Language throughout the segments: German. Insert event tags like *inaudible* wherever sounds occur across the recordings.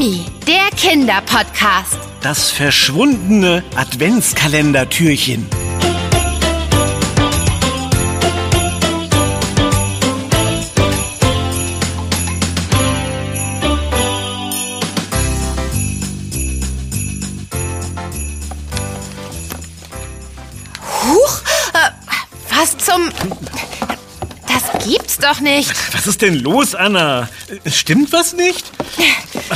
Krimi, der Kinderpodcast. Das verschwundene Adventskalendertürchen. Doch nicht. Was ist denn los, Anna? Stimmt was nicht?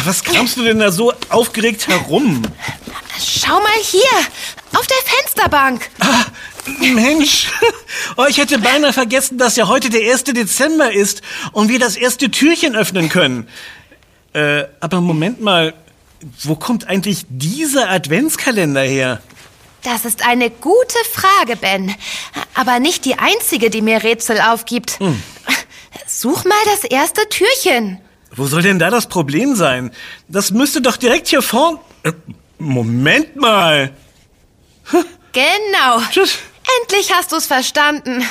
Was kramst du denn da so aufgeregt herum? Schau mal hier, auf der Fensterbank. Ah, Mensch, oh, ich hätte beinahe vergessen, dass ja heute der 1. Dezember ist und wir das erste Türchen öffnen können. Äh, aber Moment mal, wo kommt eigentlich dieser Adventskalender her? Das ist eine gute Frage, Ben. Aber nicht die einzige, die mir Rätsel aufgibt. Such mal das erste Türchen. Wo soll denn da das Problem sein? Das müsste doch direkt hier vorn... Äh, Moment mal. Genau. Tschüss. Endlich hast du's verstanden.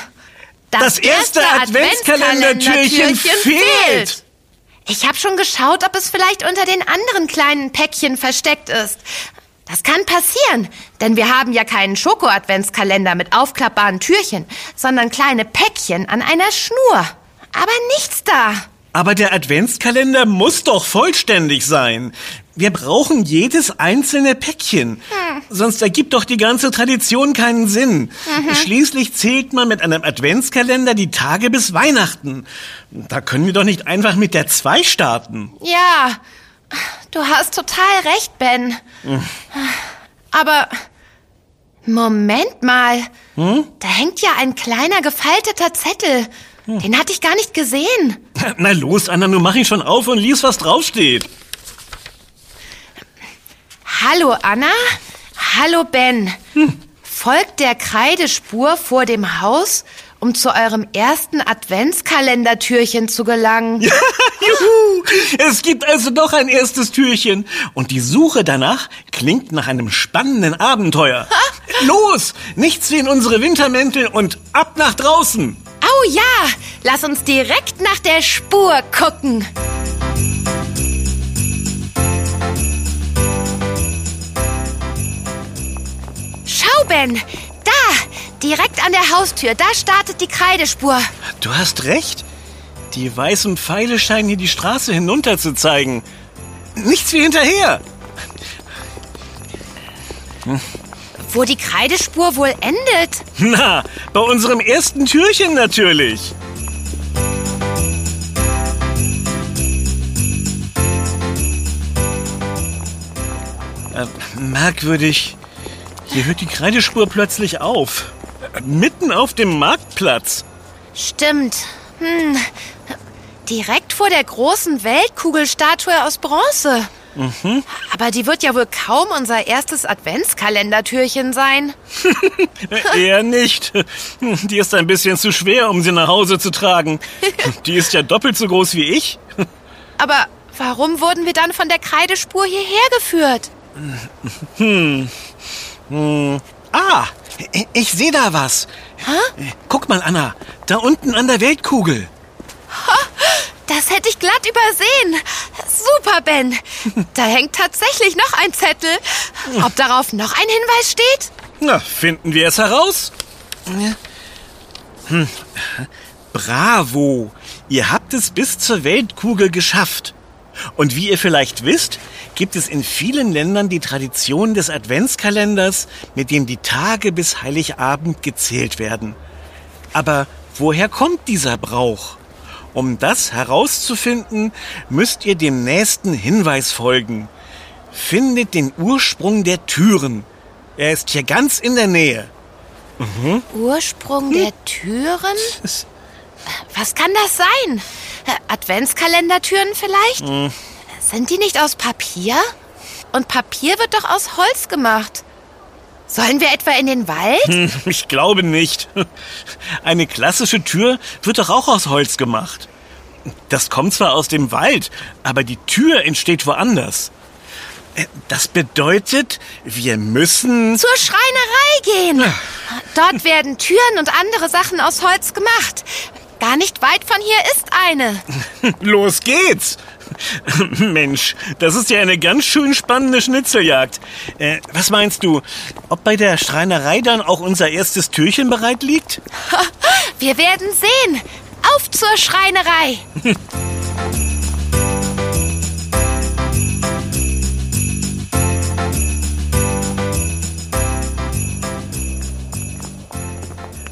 Das erste Adventskalendertürchen fehlt. Ich habe schon geschaut, ob es vielleicht unter den anderen kleinen Päckchen versteckt ist. Das kann passieren, denn wir haben ja keinen Schoko-Adventskalender mit aufklappbaren Türchen, sondern kleine Päckchen an einer Schnur. Aber nichts da. Aber der Adventskalender muss doch vollständig sein. Wir brauchen jedes einzelne Päckchen. Sonst ergibt doch die ganze Tradition keinen Sinn. Schließlich zählt man mit einem Adventskalender die Tage bis Weihnachten. Da können wir doch nicht einfach mit der 2 starten. Ja, du hast total recht, Ben. Aber Moment mal. Da hängt ja ein kleiner gefalteter Zettel. Den hatte ich gar nicht gesehen. *laughs* Na los, Anna, nun mach ihn schon auf und lies, was draufsteht. Hallo Anna, hallo Ben. Folgt der Kreidespur vor dem Haus, um zu eurem ersten Adventskalendertürchen zu gelangen. Juhu! Es gibt also doch ein erstes Türchen. Und die Suche danach klingt nach einem spannenden Abenteuer. Los, nichts wie in unsere Wintermäntel und ab nach draußen. Oh ja, lass uns direkt nach der Spur gucken. Schau, Ben, direkt an der Haustür, da startet die Kreidespur. Du hast recht. Die weißen Pfeile scheinen hier die Straße hinunter zu zeigen. Nichts wie hinterher. Wo die Kreidespur wohl endet? Na, bei unserem ersten Türchen natürlich. Äh, merkwürdig. Hier hört die Kreidespur plötzlich auf. Mitten auf dem Marktplatz. Stimmt. Hm. Direkt vor der großen Weltkugelstatue aus Bronze. Aber die wird ja wohl kaum unser erstes Adventskalendertürchen sein. *laughs* Eher nicht. Die ist ein bisschen zu schwer, um sie nach Hause zu tragen. *laughs* Die ist ja doppelt so groß wie ich. Aber warum wurden wir dann von der Kreidespur hierher geführt? Ah, ich sehe da was. Guck mal, Anna. Da unten an der Weltkugel. Das hätte ich glatt übersehen. Super, Ben. *laughs* Da hängt tatsächlich noch ein Zettel. Ob darauf noch ein Hinweis steht? Na, finden wir es heraus. Hm. Bravo! Ihr habt es bis zur Weltkugel geschafft. Und wie ihr vielleicht wisst, gibt es in vielen Ländern die Tradition des Adventskalenders, mit dem die Tage bis Heiligabend gezählt werden. Aber woher kommt dieser Brauch? Um das herauszufinden, müsst ihr dem nächsten Hinweis folgen. Findet den Ursprung der Türen. Er ist hier ganz in der Nähe. Ursprung der Türen? Was kann das sein? Adventskalendertüren vielleicht? Sind die nicht aus Papier? Und Papier wird doch aus Holz gemacht. Sollen wir etwa in den Wald? Hm, *laughs* Ich glaube nicht. *laughs* Eine klassische Tür wird doch auch aus Holz gemacht. Das kommt zwar aus dem Wald, aber die Tür entsteht woanders. Äh, Das bedeutet, wir müssen... Zur Schreinerei gehen. Dort werden Türen und andere Sachen aus Holz gemacht. Gar nicht weit von hier ist eine. *laughs* Los geht's! *laughs* Mensch, das ist ja eine ganz schön spannende Schnitzeljagd. Äh, was meinst du, ob bei der Schreinerei dann auch unser erstes Türchen bereit liegt? *laughs* Wir werden sehen. Auf zur Schreinerei.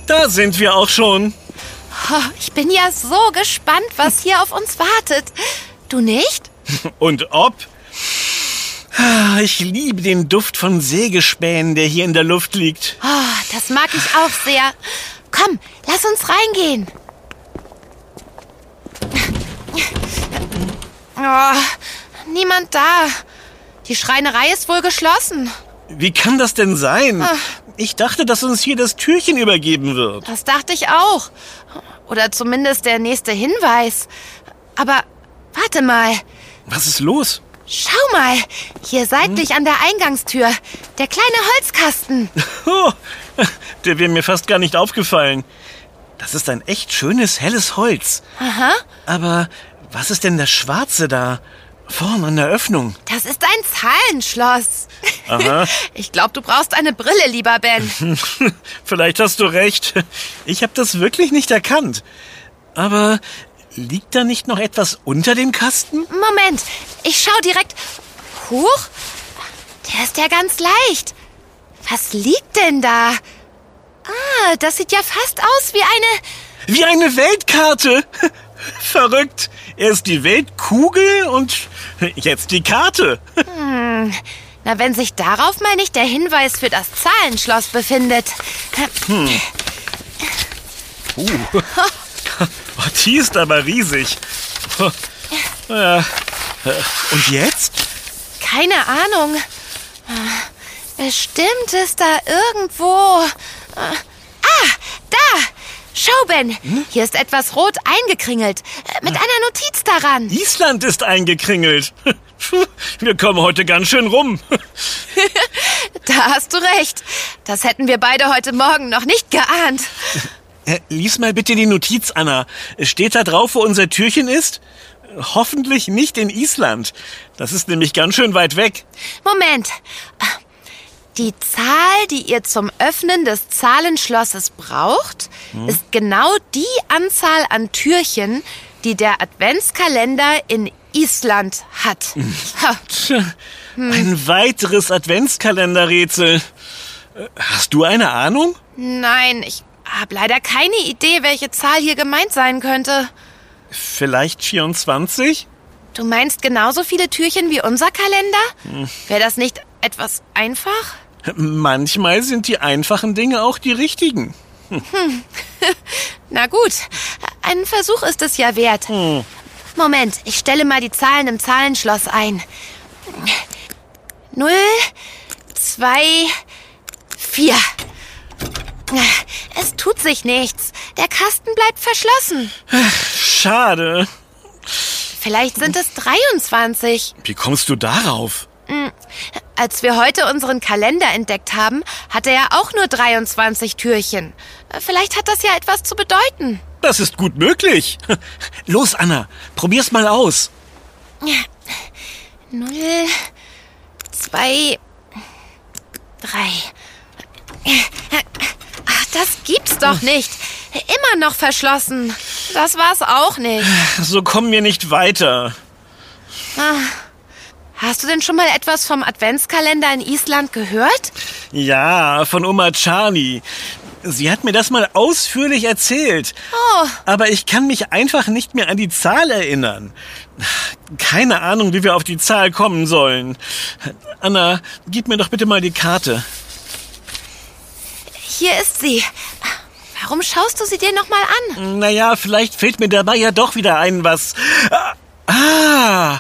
Da sind wir auch schon. Ich bin ja so gespannt, was hier auf uns wartet. Du nicht? *laughs* Und ob? Ah, ich liebe den Duft von Sägespänen, der hier in der Luft liegt. Oh, das mag ich auch sehr. Komm, lass uns reingehen. Oh, niemand da. Die Schreinerei ist wohl geschlossen. Wie kann das denn sein? Ah. Ich dachte, dass uns hier das Türchen übergeben wird. Das dachte ich auch. Oder zumindest der nächste Hinweis. Aber warte mal. Was ist los? Schau mal, hier seitlich hm? an der Eingangstür. Der kleine Holzkasten. *laughs* Oh, der wäre mir fast gar nicht aufgefallen. Das ist ein echt schönes, helles Holz. Aha. Aber was ist denn das Schwarze da? Vorn an der Öffnung. Das ist ein Zahlenschloss. Aha. *laughs* Ich glaube, du brauchst eine Brille, lieber Ben. *laughs* Vielleicht hast du recht. Ich habe das wirklich nicht erkannt. Aber liegt da nicht noch etwas unter dem Kasten? Moment, ich schau direkt. Huch, der ist ja ganz leicht. Was liegt denn da? Ah, das sieht ja fast aus wie eine... Wie eine Weltkarte. *laughs* Verrückt. Erst die Weltkugel und jetzt die Karte. Hm. Na, wenn sich darauf mal nicht der Hinweis für das Zahlenschloss befindet. Hm. Uh. *laughs* Oh, die ist aber riesig. Und jetzt? Keine Ahnung. Bestimmt ist da irgendwo. Schau, Ben, hm? hier ist etwas rot eingekringelt. Äh, mit einer Notiz daran. Island ist eingekringelt. *laughs* Wir kommen heute ganz schön rum. *laughs* da hast du recht. Das hätten wir beide heute Morgen noch nicht geahnt. Äh, lies mal bitte die Notiz, Anna. Steht da drauf, wo unser Türchen ist? Hoffentlich nicht in Island. Das ist nämlich ganz schön weit weg. Moment. Die Zahl, die ihr zum Öffnen des Zahlenschlosses braucht, hm? ist genau die Anzahl an Türchen, die der Adventskalender in Island hat. Tja, ein weiteres Adventskalenderrätsel. Hast du eine Ahnung? Nein, ich habe leider keine Idee, welche Zahl hier gemeint sein könnte. Vielleicht 24? Du meinst genauso viele Türchen wie unser Kalender? Hm. Wäre das nicht etwas einfach? Manchmal sind die einfachen Dinge auch die richtigen. Hm. *laughs* Na gut, ein Versuch ist es ja wert. Hm. Moment, ich stelle mal die Zahlen im Zahlenschloss ein. Null, zwei, vier. Es tut sich nichts. Der Kasten bleibt verschlossen. Schade. Vielleicht sind es 23. Wie kommst du darauf? Als wir heute unseren Kalender entdeckt haben, hatte er auch nur 23 Türchen. Vielleicht hat das ja etwas zu bedeuten. Das ist gut möglich. *laughs* Los, Anna, probier's mal aus. Null, zwei, drei. Ach, das gibt's doch nicht. Immer noch verschlossen. Das war's auch nicht. So kommen wir nicht weiter. Ah. Hast du denn schon mal etwas vom Adventskalender in Island gehört? Ja, von Oma Charlie. Sie hat mir das mal ausführlich erzählt. Oh. Aber ich kann mich einfach nicht mehr an die Zahl erinnern. Keine Ahnung, wie wir auf die Zahl kommen sollen. Anna, gib mir doch bitte mal die Karte. Hier ist sie. Warum schaust du sie dir noch mal an? Naja, vielleicht fällt mir dabei ja doch wieder ein, was... Ah,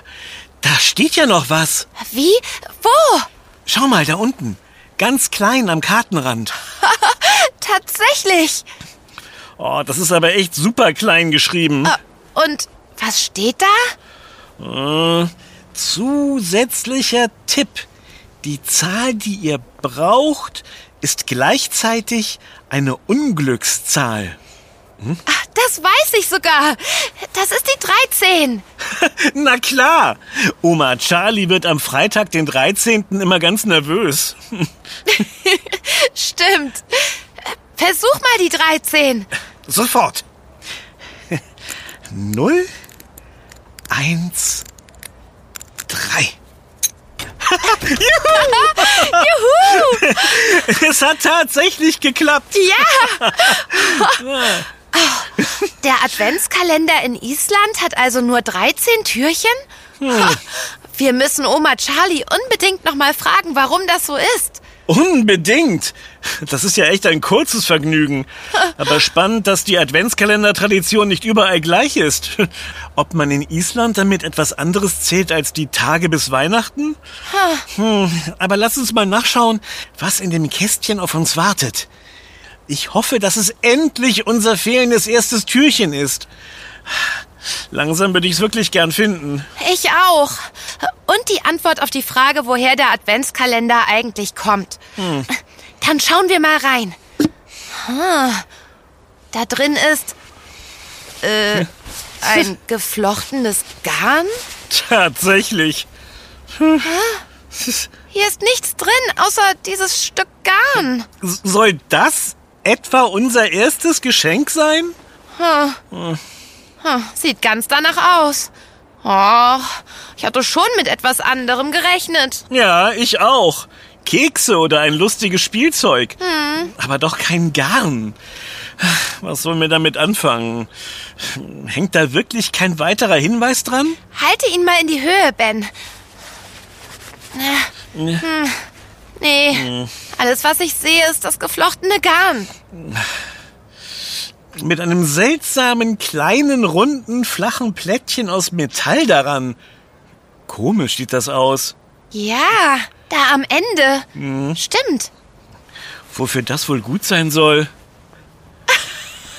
da steht ja noch was. Wie? Wo? Schau mal, da unten. Ganz klein am Kartenrand. *laughs* Tatsächlich. Oh, das ist aber echt super klein geschrieben. Uh, und was steht da? Uh, zusätzlicher Tipp. Die Zahl, die ihr braucht, ist gleichzeitig eine Unglückszahl. Hm? Ach, das weiß ich sogar. Das ist die 13. *laughs* Na klar. Oma Charlie wird am Freitag, den 13. immer ganz nervös. *laughs* Stimmt. Versuch mal die 13. Sofort. Null, eins, drei. *laughs* Juhu! Juhu! Es hat tatsächlich geklappt. Ja! Der Adventskalender in Island hat also nur 13 Türchen? Hm. Wir müssen Oma Charlie unbedingt noch mal fragen, warum das so ist. Unbedingt. Das ist ja echt ein kurzes Vergnügen. Aber spannend, dass die Adventskalender-Tradition nicht überall gleich ist. Ob man in Island damit etwas anderes zählt als die Tage bis Weihnachten? Hm, aber lass uns mal nachschauen, was in dem Kästchen auf uns wartet. Ich hoffe, dass es endlich unser fehlendes erstes Türchen ist. Langsam würde ich es wirklich gern finden. Ich auch. Und die Antwort auf die Frage, woher der Adventskalender eigentlich kommt. Hm. Dann schauen wir mal rein. Hm. Da drin ist äh, *laughs* ein geflochtenes Garn. Tatsächlich. Hm. Hier ist nichts drin, außer dieses Stück Garn. Soll das etwa unser erstes Geschenk sein? Hm. Hm. Sieht ganz danach aus. Och, ich hatte schon mit etwas anderem gerechnet. Ja, ich auch. Kekse oder ein lustiges Spielzeug. Hm. Aber doch kein Garn. Was sollen wir damit anfangen? Hängt da wirklich kein weiterer Hinweis dran? Halte ihn mal in die Höhe, Ben. Hm. Nee, hm. Alles, was ich sehe, ist das geflochtene Garn. Mit einem seltsamen, kleinen, runden, flachen Plättchen aus Metall daran. Komisch sieht das aus. Ja, da am Ende. Hm. Stimmt. Wofür das wohl gut sein soll?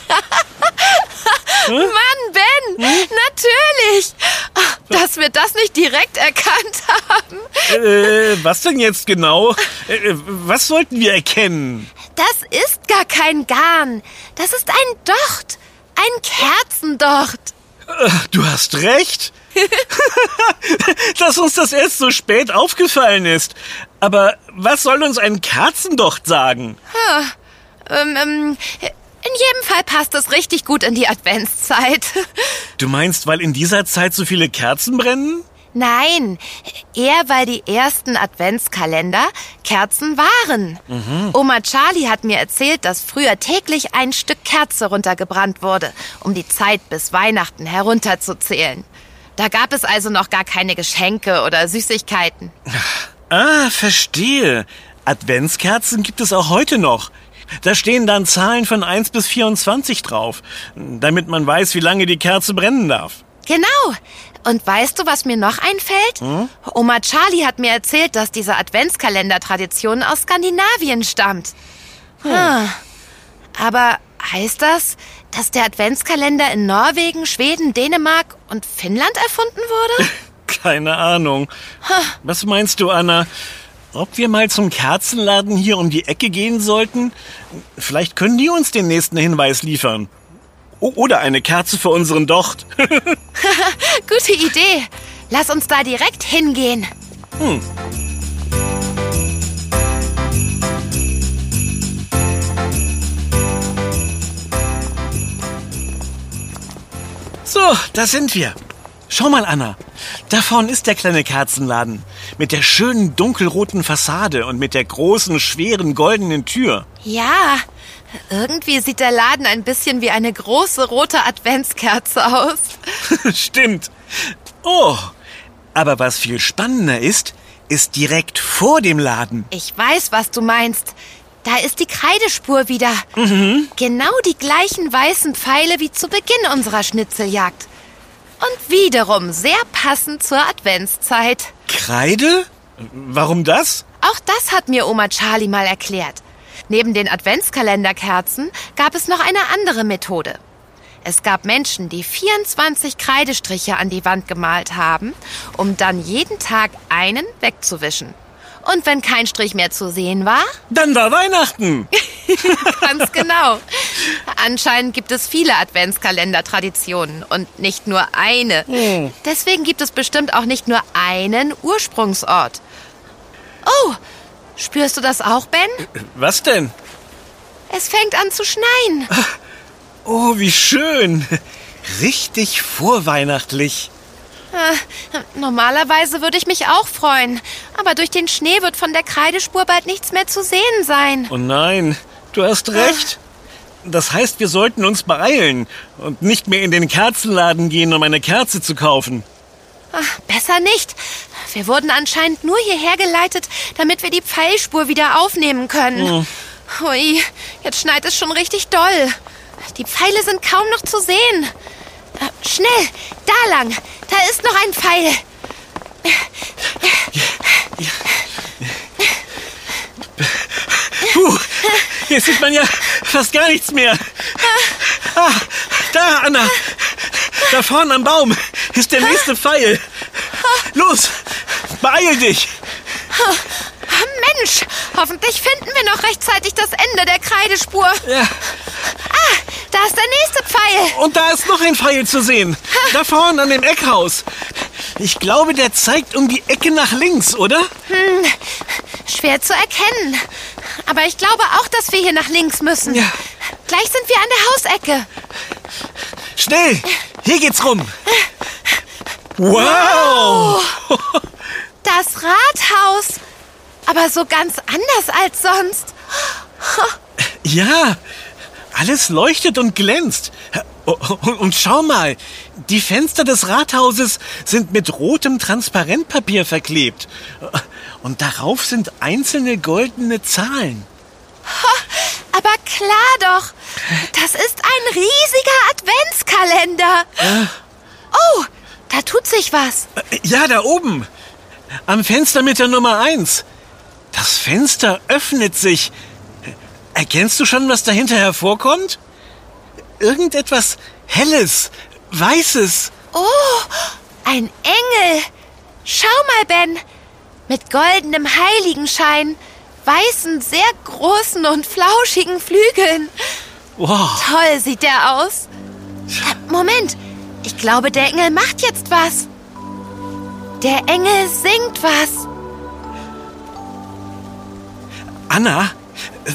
*laughs* Mann, Ben, hm? natürlich. Dass wir das nicht direkt erkannt haben. Äh, was denn jetzt genau? Äh, äh, was sollten wir erkennen? Das ist gar kein Garn. Das ist ein Docht. Ein Kerzendocht. Äh, du hast recht. *laughs* Dass uns das erst so spät aufgefallen ist. Aber was soll uns ein Kerzendocht sagen? Ähm, ähm, in jedem Fall passt es richtig gut in die Adventszeit. *laughs* Du meinst, weil in dieser Zeit so viele Kerzen brennen? Nein, eher weil die ersten Adventskalender Kerzen waren. Mhm. Oma Charlie hat mir erzählt, dass früher täglich ein Stück Kerze runtergebrannt wurde, um die Zeit bis Weihnachten herunterzuzählen. Da gab es also noch gar keine Geschenke oder Süßigkeiten. Ah, verstehe. Adventskerzen gibt es auch heute noch. Da stehen dann Zahlen von 1 bis 24 drauf, damit man weiß, wie lange die Kerze brennen darf. Genau. Und weißt du, was mir noch einfällt? Hm? Oma Charlie hat mir erzählt, dass diese Adventskalender-Tradition aus Skandinavien stammt. Hm. Aber heißt das, dass der Adventskalender in Norwegen, Schweden, Dänemark und Finnland erfunden wurde? *laughs* Keine Ahnung. Was meinst du, Anna? Ob wir mal zum Kerzenladen hier um die Ecke gehen sollten? Vielleicht können die uns den nächsten Hinweis liefern. Oder eine Kerze für unseren Docht. *laughs* *laughs* Gute Idee. Lass uns da direkt hingehen. Hm. So, da sind wir. Schau mal, Anna. Da vorne ist der kleine Kerzenladen. Mit der schönen dunkelroten Fassade und mit der großen, schweren, goldenen Tür. Ja, irgendwie sieht der Laden ein bisschen wie eine große rote Adventskerze aus. *laughs* Stimmt. Oh, aber was viel spannender ist, ist direkt vor dem Laden. Ich weiß, was du meinst. Da ist die Kreidespur wieder. Mhm. Genau die gleichen weißen Pfeile wie zu Beginn unserer Schnitzeljagd. Und wiederum sehr passend zur Adventszeit. Kreide? Warum das? Auch das hat mir Oma Charlie mal erklärt. Neben den Adventskalenderkerzen gab es noch eine andere Methode. Es gab Menschen, die 24 Kreidestriche an die Wand gemalt haben, um dann jeden Tag einen wegzuwischen. Und wenn kein Strich mehr zu sehen war? Dann war Weihnachten. *laughs* Ganz genau. Anscheinend gibt es viele Adventskalender-Traditionen und nicht nur eine. Hm. Deswegen gibt es bestimmt auch nicht nur einen Ursprungsort. Oh, spürst du das auch, Ben? Was denn? Es fängt an zu schneien. Oh, wie schön. Richtig vorweihnachtlich. Äh, normalerweise würde ich mich auch freuen. Aber durch den Schnee wird von der Kreidespur bald nichts mehr zu sehen sein. Oh nein, du hast recht. Das heißt, wir sollten uns beeilen und nicht mehr in den Kerzenladen gehen, um eine Kerze zu kaufen. Ach, besser nicht. Wir wurden anscheinend nur hierher geleitet, damit wir die Pfeilspur wieder aufnehmen können. Hm. Ui, jetzt schneit es schon richtig doll. Die Pfeile sind kaum noch zu sehen. Äh, schnell, da lang. Da ist noch ein Pfeil. Puh, hier sieht man ja fast gar nichts mehr. Ah, da, Anna. Da vorne am Baum ist der nächste Pfeil. Los, beeil dich. Mensch, hoffentlich finden wir noch rechtzeitig das Ende der Kreidespur. Ja. Ah, da ist der nächste Pfeil. Und da ist noch ein Pfeil zu sehen. Da vorne an dem Eckhaus. Ich glaube, der zeigt um die Ecke nach links, oder? Hm, schwer zu erkennen. Aber ich glaube auch, dass wir hier nach links müssen. Ja. Gleich sind wir an der Hausecke. Schnell! Hier geht's rum. Wow! Das Rathaus. Aber so ganz anders als sonst. Ja, alles leuchtet und glänzt. Und schau mal, die Fenster des Rathauses sind mit rotem Transparentpapier verklebt. Und darauf sind einzelne goldene Zahlen. Aber klar doch, das ist ein riesiger Adventskalender. Oh, da tut sich was. Ja, da oben. Am Fenster mit der Nummer eins. Das Fenster öffnet sich. Erkennst du schon, was dahinter hervorkommt? Irgendetwas Helles, Weißes. Oh, ein Engel. Schau mal, Ben. Mit goldenem Heiligenschein, weißen, sehr großen und flauschigen Flügeln. Wow. Toll sieht der aus. Moment, ich glaube, der Engel macht jetzt was. Der Engel singt was. Anna,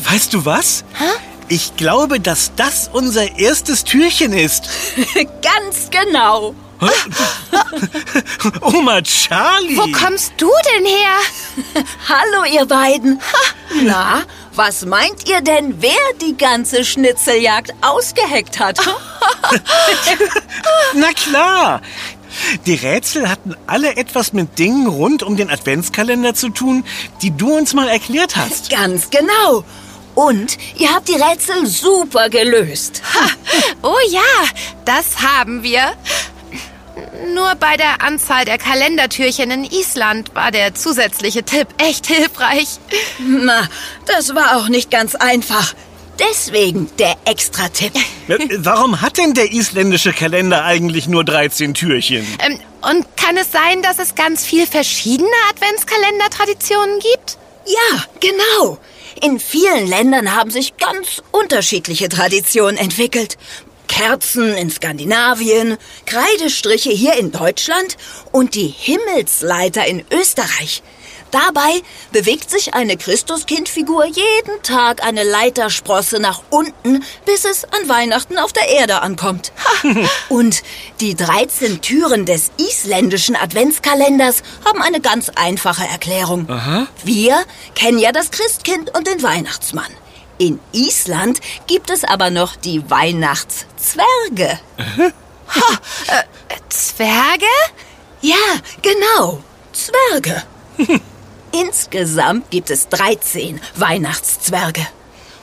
weißt du was? Hä? Ich glaube, dass das unser erstes Türchen ist. *laughs* Ganz genau. *laughs* Oma Charlie. Wo kommst du denn her? *laughs* Hallo, ihr beiden. Na, was meint ihr denn, wer die ganze Schnitzeljagd ausgeheckt hat? Na klar. Die Rätsel hatten alle etwas mit Dingen rund um den Adventskalender zu tun, die du uns mal erklärt hast. Ganz genau. Und ihr habt die Rätsel super gelöst. Ha. Oh ja, das haben wir. Nur bei der Anzahl der Kalendertürchen in Island war der zusätzliche Tipp echt hilfreich. Na, das war auch nicht ganz einfach. Deswegen der Extra-Tipp. Warum hat denn der isländische Kalender eigentlich nur 13 Türchen? Ähm, und kann es sein, dass es ganz viel verschiedene Adventskalender-Traditionen gibt? Ja, genau. In vielen Ländern haben sich ganz unterschiedliche Traditionen entwickelt. Kerzen in Skandinavien, Kreidestriche hier in Deutschland und die Himmelsleiter in Österreich. Dabei bewegt sich eine Christuskindfigur jeden Tag eine Leitersprosse nach unten, bis es an Weihnachten auf der Erde ankommt. *laughs* Und die 13 Türen des isländischen Adventskalenders haben eine ganz einfache Erklärung. Aha. Wir kennen ja das Christkind und den Weihnachtsmann. In Island gibt es aber noch die Weihnachtszwerge. Ha, äh, Zwerge? Ja, genau. Zwerge. *laughs* Insgesamt gibt es 13 Weihnachtszwerge.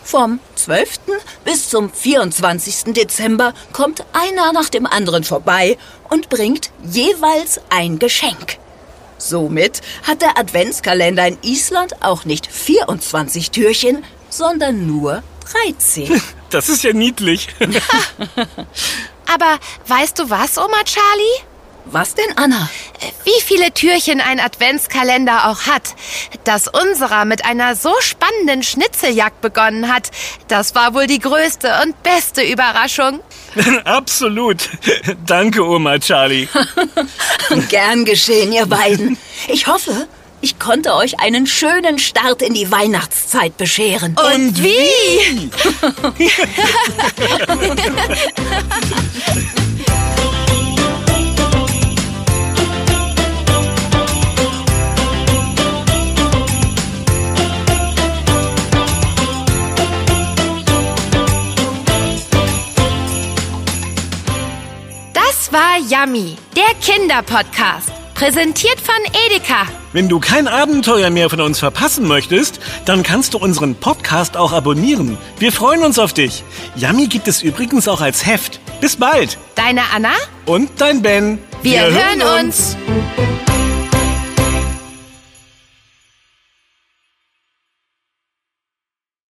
Vom 12. bis zum 24. Dezember kommt einer nach dem anderen vorbei und bringt jeweils ein Geschenk. Somit hat der Adventskalender in Island auch nicht 24 Türchen, sondern nur 13. *laughs* Das ist ja niedlich. *laughs* Aber weißt du was, Oma Charlie? Was denn, Anna? Wie viele Türchen ein Adventskalender auch hat. Dass unserer mit einer so spannenden Schnitzeljagd begonnen hat, das war wohl die größte und beste Überraschung. *laughs* Absolut. Danke, Oma Charlie. *laughs* Gern geschehen, ihr beiden. Ich hoffe, ich konnte euch einen schönen Start in die Weihnachtszeit bescheren. Und wie? *laughs* Yummy, der Kinderpodcast. Präsentiert von Edeka. Wenn du kein Abenteuer mehr von uns verpassen möchtest, dann kannst du unseren Podcast auch abonnieren. Wir freuen uns auf dich. Yummy gibt es übrigens auch als Heft. Bis bald. Deine Anna? Und dein Ben. Wir, Wir hören, uns. uns.